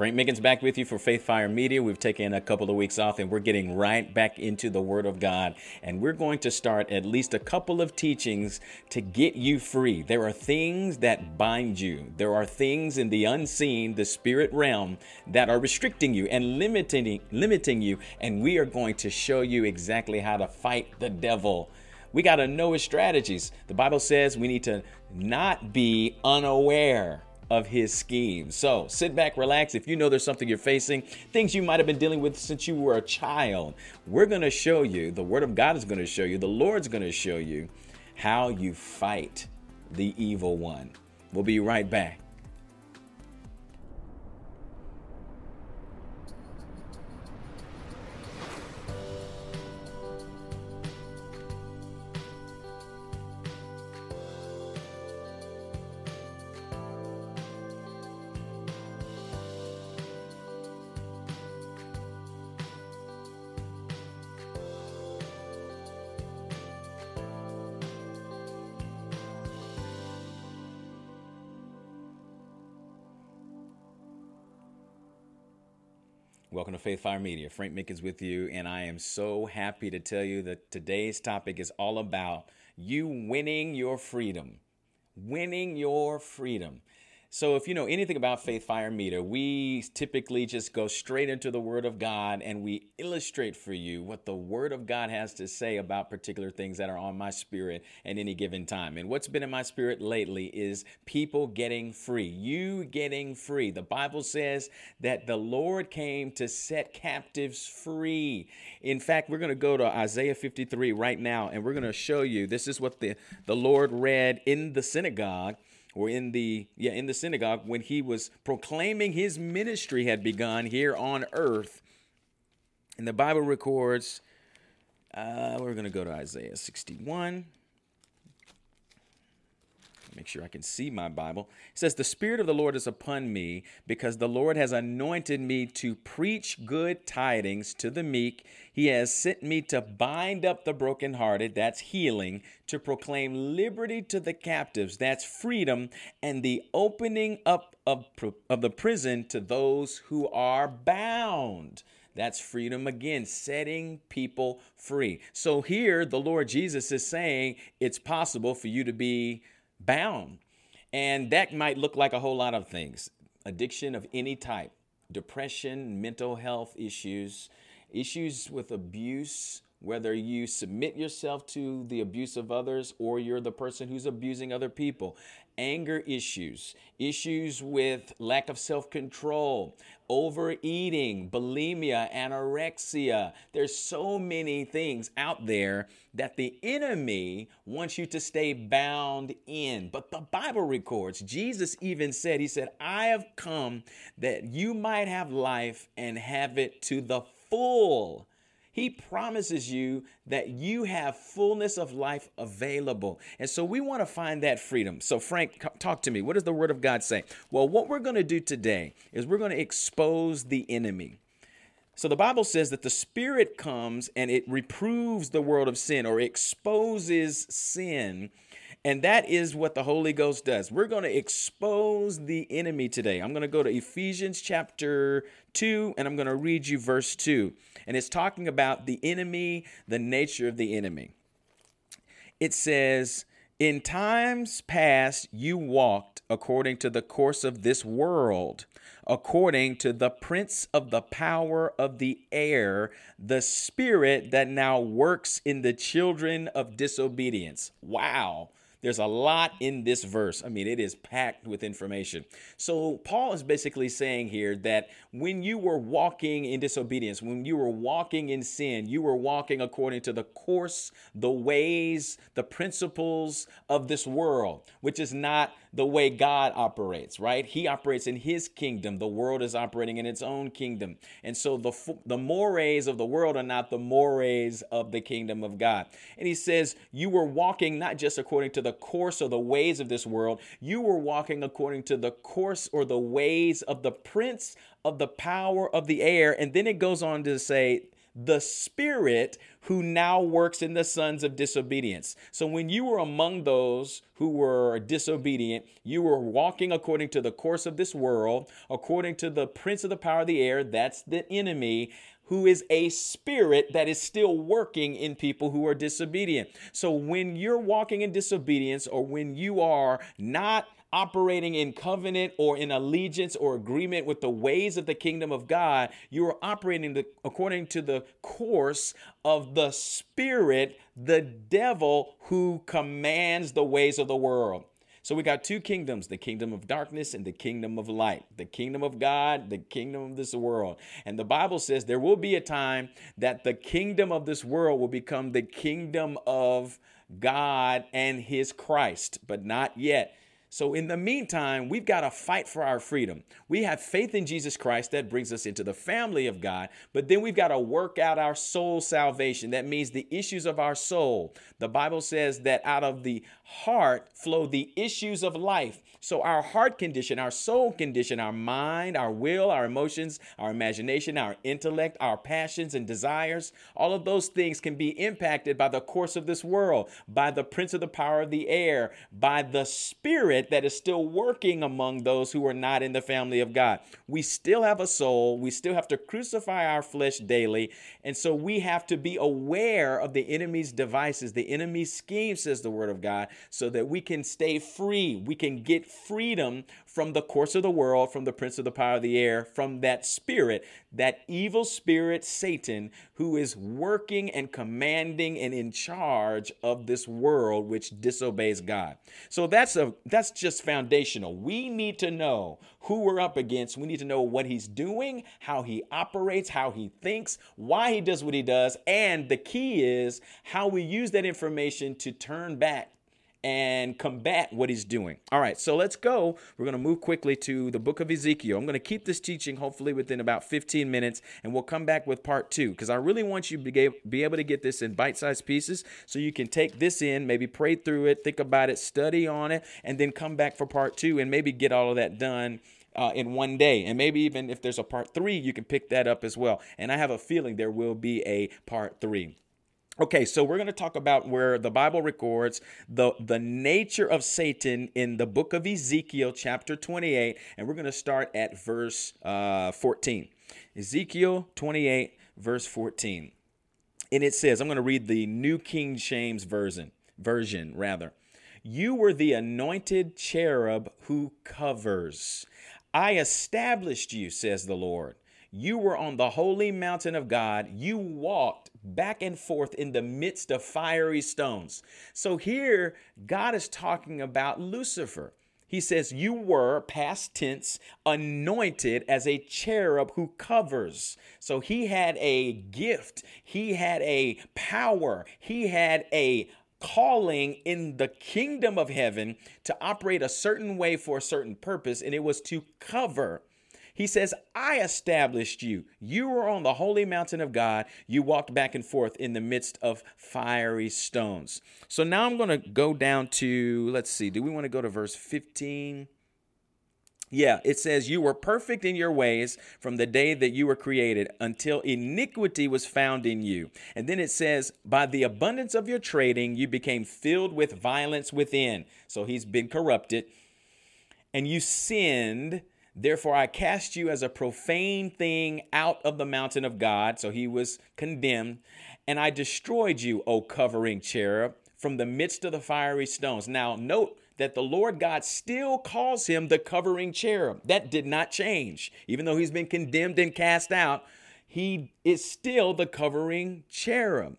Frank Mickens back with you for Faith Fire Media. We've taken a couple of weeks off and we're getting right back into the Word of God. And we're going to start at least a couple of teachings to get you free. There are things that bind you, there are things in the unseen, the spirit realm, that are restricting you and limiting, limiting you. And we are going to show you exactly how to fight the devil. We got to know his strategies. The Bible says we need to not be unaware of his schemes. So sit back, relax. If you know there's something you're facing, things you might have been dealing with since you were a child, we're going to show you, the Word of God is going to show you, the Lord's going to show you how you fight the evil one. We'll be right back. Welcome to Faith Fire Media. Frank Mick is with you, and I am so happy to tell you that today's topic is all about you winning your freedom. Winning your freedom. So, if you know anything about Faith Fire Media, we typically just go straight into the Word of God and we illustrate for you what the Word of God has to say about particular things that are on my spirit at any given time. And what's been in my spirit lately is people getting free, you getting free. The Bible says that the Lord came to set captives free. In fact, we're going to go to Isaiah 53 right now and we're going to show you this is what the, the Lord read in the synagogue or in the yeah in the synagogue when he was proclaiming his ministry had begun here on earth. And the bible records uh, we're going to go to isaiah 61 make sure I can see my Bible. It says, The Spirit of the Lord is upon me because the Lord has anointed me to preach good tidings to the meek. He has sent me to bind up the brokenhearted, that's healing, to proclaim liberty to the captives, that's freedom, and the opening up of, of the prison to those who are bound. That's freedom again, setting people free. So here, the Lord Jesus is saying it's possible for you to be bound. And that might look like a whole lot of things addiction of any type, depression, mental health issues, issues with abuse, whether you submit yourself to the abuse of others or you're the person who's abusing other people, anger issues, issues with lack of self control, overeating, bulimia, anorexia. There's so many things out there that the enemy wants you to stay bound in. But the Bible records, Jesus even said, He said, I have come that you might have life and have it to the full. He promises you that you have fullness of life available. And so we want to find that freedom. So, Frank, talk to me. What does the Word of God say? Well, what we're going to do today is we're going to expose the enemy. So the Bible says that the Spirit comes and it reproves the world of sin or exposes sin. And that is what the Holy Ghost does. We're going to expose the enemy today. I'm going to go to Ephesians chapter 2, and I'm going to read you verse 2. And it's talking about the enemy, the nature of the enemy. It says, In times past, you walked according to the course of this world, according to the prince of the power of the air, the spirit that now works in the children of disobedience. Wow. There's a lot in this verse. I mean, it is packed with information. So, Paul is basically saying here that when you were walking in disobedience, when you were walking in sin, you were walking according to the course, the ways, the principles of this world, which is not the way God operates, right? He operates in his kingdom. The world is operating in its own kingdom. And so the, the mores of the world are not the mores of the kingdom of God. And he says, You were walking not just according to the course or the ways of this world, you were walking according to the course or the ways of the prince of the power of the air. And then it goes on to say, the spirit who now works in the sons of disobedience. So when you were among those who were disobedient, you were walking according to the course of this world, according to the prince of the power of the air, that's the enemy, who is a spirit that is still working in people who are disobedient. So when you're walking in disobedience or when you are not operating in covenant or in allegiance or agreement with the ways of the kingdom of God, you are operating the, according to the course of the spirit, the devil who commands the ways of the world. So we got two kingdoms the kingdom of darkness and the kingdom of light, the kingdom of God, the kingdom of this world. And the Bible says there will be a time that the kingdom of this world will become the kingdom of God and his Christ, but not yet. So, in the meantime, we've got to fight for our freedom. We have faith in Jesus Christ that brings us into the family of God, but then we've got to work out our soul salvation. That means the issues of our soul. The Bible says that out of the heart flow the issues of life. So, our heart condition, our soul condition, our mind, our will, our emotions, our imagination, our intellect, our passions and desires, all of those things can be impacted by the course of this world, by the prince of the power of the air, by the spirit that is still working among those who are not in the family of God. We still have a soul, we still have to crucify our flesh daily. And so, we have to be aware of the enemy's devices, the enemy's schemes, says the word of God so that we can stay free. We can get freedom from the course of the world, from the prince of the power of the air, from that spirit, that evil spirit, Satan, who is working and commanding and in charge of this world which disobeys God. So that's a that's just foundational. We need to know who we're up against. We need to know what he's doing, how he operates, how he thinks, why he does what he does, and the key is how we use that information to turn back and combat what he's doing. All right, so let's go. We're going to move quickly to the book of Ezekiel. I'm going to keep this teaching hopefully within about 15 minutes, and we'll come back with part two because I really want you to be able to get this in bite sized pieces so you can take this in, maybe pray through it, think about it, study on it, and then come back for part two and maybe get all of that done. Uh, in one day. And maybe even if there's a part three, you can pick that up as well. And I have a feeling there will be a part three. Okay, so we're going to talk about where the Bible records the, the nature of Satan in the book of Ezekiel, chapter 28, and we're going to start at verse uh, 14. Ezekiel 28, verse 14. And it says, I'm going to read the New King James version, version rather. You were the anointed cherub who covers. I established you, says the Lord. You were on the holy mountain of God. You walked back and forth in the midst of fiery stones. So here, God is talking about Lucifer. He says, You were, past tense, anointed as a cherub who covers. So he had a gift, he had a power, he had a calling in the kingdom of heaven to operate a certain way for a certain purpose, and it was to cover. He says, I established you. You were on the holy mountain of God. You walked back and forth in the midst of fiery stones. So now I'm going to go down to, let's see, do we want to go to verse 15? Yeah, it says, You were perfect in your ways from the day that you were created until iniquity was found in you. And then it says, By the abundance of your trading, you became filled with violence within. So he's been corrupted. And you sinned Therefore, I cast you as a profane thing out of the mountain of God. So he was condemned. And I destroyed you, O covering cherub, from the midst of the fiery stones. Now, note that the Lord God still calls him the covering cherub. That did not change. Even though he's been condemned and cast out, he is still the covering cherub.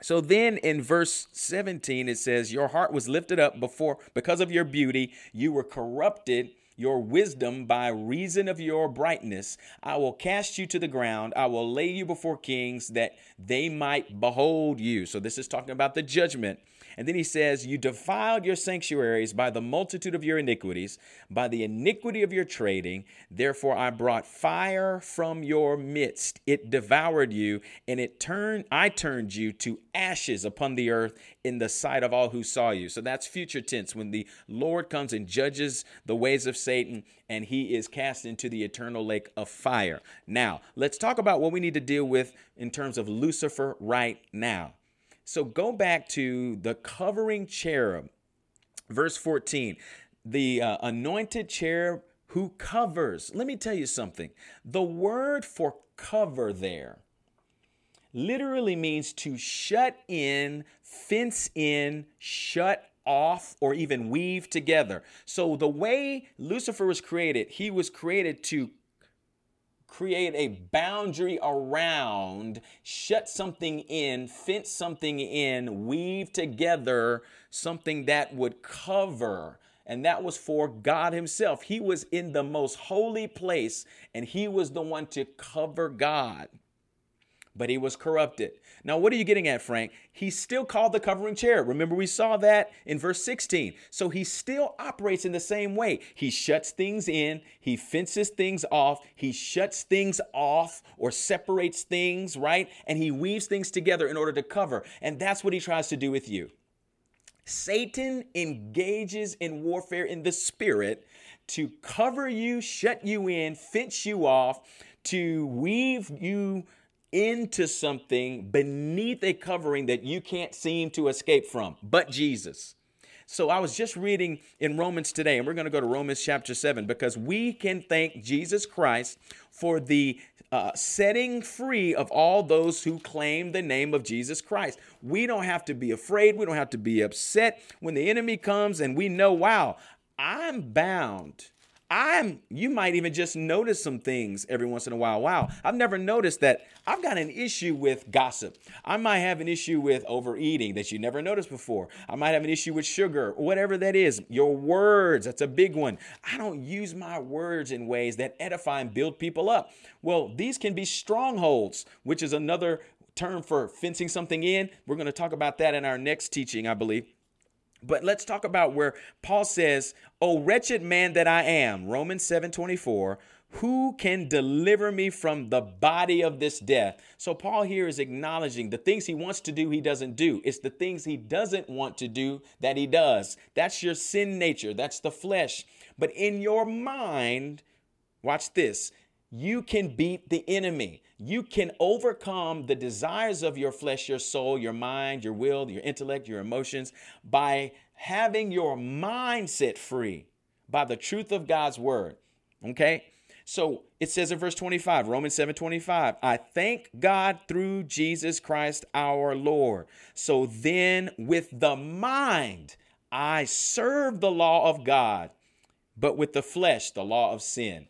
So then in verse 17 it says your heart was lifted up before because of your beauty you were corrupted your wisdom by reason of your brightness. I will cast you to the ground. I will lay you before kings that they might behold you. So this is talking about the judgment. And then he says, You defiled your sanctuaries by the multitude of your iniquities, by the iniquity of your trading. Therefore, I brought fire from your midst. It devoured you, and it turned, I turned you to ashes upon the earth in the sight of all who saw you. So that's future tense when the Lord comes and judges the ways of Satan and he is cast into the eternal lake of fire. Now, let's talk about what we need to deal with in terms of Lucifer right now. So go back to the covering cherub, verse 14. The uh, anointed cherub who covers. Let me tell you something. The word for cover there literally means to shut in, fence in, shut off, or even weave together. So the way Lucifer was created, he was created to create a boundary around, shut something in, fence something in, weave together something that would cover. And that was for God Himself. He was in the most holy place and He was the one to cover God but he was corrupted. Now, what are you getting at, Frank? He's still called the covering cherub. Remember, we saw that in verse 16. So he still operates in the same way. He shuts things in, he fences things off, he shuts things off or separates things, right? And he weaves things together in order to cover. And that's what he tries to do with you. Satan engages in warfare in the spirit to cover you, shut you in, fence you off, to weave you into something beneath a covering that you can't seem to escape from, but Jesus. So I was just reading in Romans today, and we're going to go to Romans chapter 7 because we can thank Jesus Christ for the uh, setting free of all those who claim the name of Jesus Christ. We don't have to be afraid. We don't have to be upset when the enemy comes and we know, wow, I'm bound I'm you might even just notice some things every once in a while. Wow, I've never noticed that I've got an issue with gossip. I might have an issue with overeating that you never noticed before. I might have an issue with sugar, whatever that is. Your words, that's a big one. I don't use my words in ways that edify and build people up. Well, these can be strongholds, which is another term for fencing something in. We're going to talk about that in our next teaching, I believe. But let's talk about where Paul says, "O wretched man that I am," Romans 7:24, who can deliver me from the body of this death? So Paul here is acknowledging the things he wants to do he doesn't do. It's the things he doesn't want to do that he does. That's your sin nature, that's the flesh. But in your mind, watch this, you can beat the enemy. You can overcome the desires of your flesh, your soul, your mind, your will, your intellect, your emotions by having your mind set free by the truth of God's word. Okay? So it says in verse 25, Romans 7 25, I thank God through Jesus Christ our Lord. So then, with the mind, I serve the law of God, but with the flesh, the law of sin.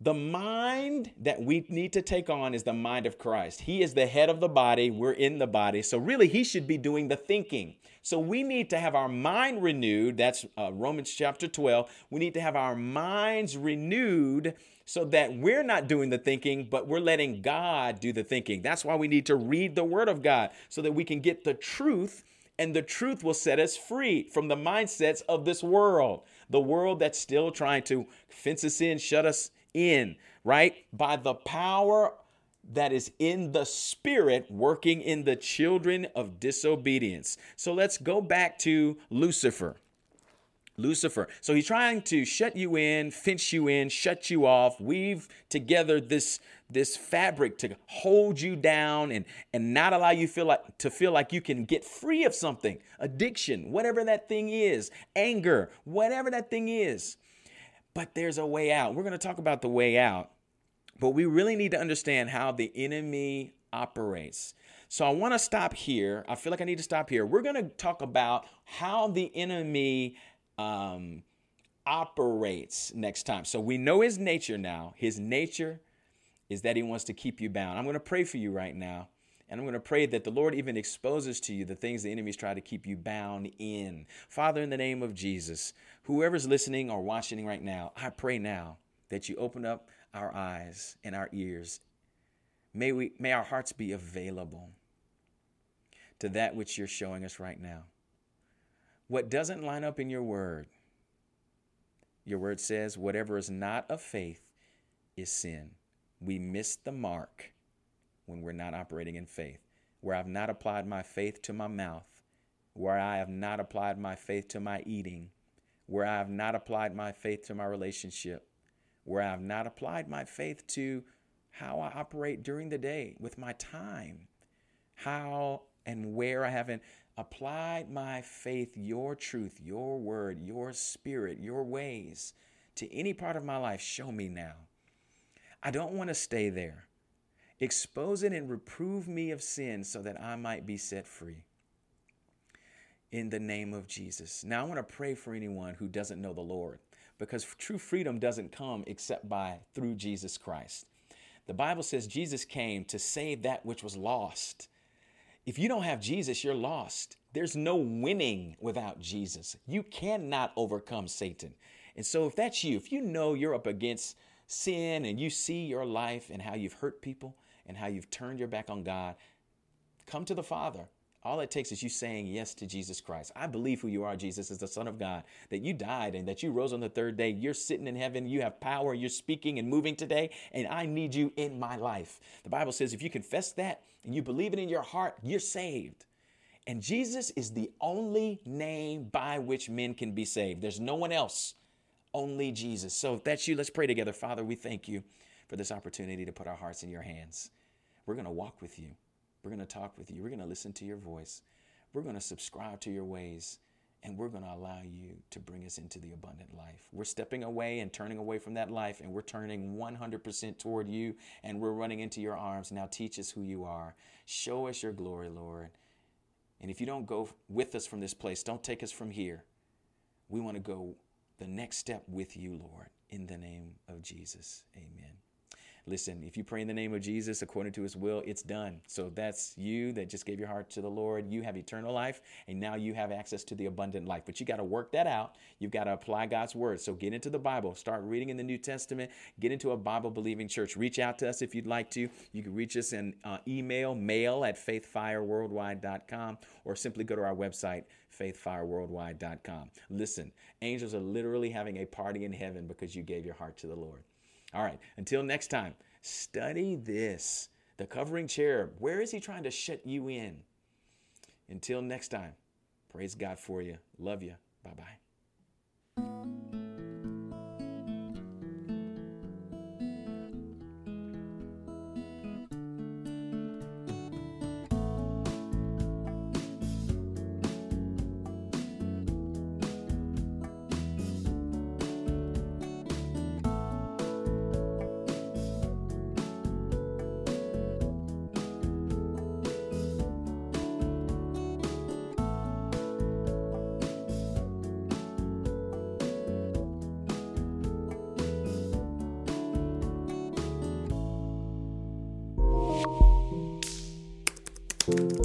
The mind that we need to take on is the mind of Christ. He is the head of the body. We're in the body. So, really, He should be doing the thinking. So, we need to have our mind renewed. That's uh, Romans chapter 12. We need to have our minds renewed so that we're not doing the thinking, but we're letting God do the thinking. That's why we need to read the Word of God so that we can get the truth, and the truth will set us free from the mindsets of this world. The world that's still trying to fence us in, shut us in, right? By the power that is in the spirit working in the children of disobedience. So let's go back to Lucifer. Lucifer. So he's trying to shut you in, fence you in, shut you off, weave together this this fabric to hold you down and and not allow you feel like to feel like you can get free of something. Addiction, whatever that thing is, anger, whatever that thing is but there's a way out. We're going to talk about the way out, but we really need to understand how the enemy operates. So I want to stop here. I feel like I need to stop here. We're going to talk about how the enemy um, operates next time. So we know his nature now. His nature is that he wants to keep you bound. I'm going to pray for you right now. And I'm going to pray that the Lord even exposes to you the things the enemies try to keep you bound in. Father, in the name of Jesus, whoever's listening or watching right now, I pray now that you open up our eyes and our ears. May we may our hearts be available to that which you're showing us right now. What doesn't line up in your word, your word says, whatever is not of faith is sin. We miss the mark when we're not operating in faith. Where I've not applied my faith to my mouth, where I have not applied my faith to my eating, where I have not applied my faith to my relationship, where I have not applied my faith to how I operate during the day with my time, how and where I haven't applied my faith, your truth, your word, your spirit, your ways to any part of my life. Show me now. I don't want to stay there. Expose it and reprove me of sin so that I might be set free. In the name of Jesus. Now, I want to pray for anyone who doesn't know the Lord because true freedom doesn't come except by through Jesus Christ. The Bible says Jesus came to save that which was lost. If you don't have Jesus, you're lost. There's no winning without Jesus. You cannot overcome Satan. And so, if that's you, if you know you're up against sin and you see your life and how you've hurt people and how you've turned your back on God, come to the Father. All it takes is you saying yes to Jesus Christ. I believe who you are, Jesus, is the Son of God, that you died and that you rose on the third day. You're sitting in heaven. You have power. You're speaking and moving today, and I need you in my life. The Bible says if you confess that and you believe it in your heart, you're saved. And Jesus is the only name by which men can be saved. There's no one else only Jesus. So if that's you, let's pray together. Father, we thank you for this opportunity to put our hearts in your hands. We're going to walk with you. We're going to talk with you. We're going to listen to your voice. We're going to subscribe to your ways. And we're going to allow you to bring us into the abundant life. We're stepping away and turning away from that life, and we're turning 100% toward you, and we're running into your arms. Now, teach us who you are. Show us your glory, Lord. And if you don't go with us from this place, don't take us from here. We want to go the next step with you, Lord, in the name of Jesus. Amen. Listen, if you pray in the name of Jesus according to his will, it's done. So that's you that just gave your heart to the Lord. You have eternal life, and now you have access to the abundant life. But you got to work that out. You've got to apply God's word. So get into the Bible, start reading in the New Testament, get into a Bible believing church. Reach out to us if you'd like to. You can reach us in uh, email, mail at faithfireworldwide.com, or simply go to our website, faithfireworldwide.com. Listen, angels are literally having a party in heaven because you gave your heart to the Lord. All right, until next time, study this. The covering cherub, where is he trying to shut you in? Until next time, praise God for you. Love you. Bye bye. You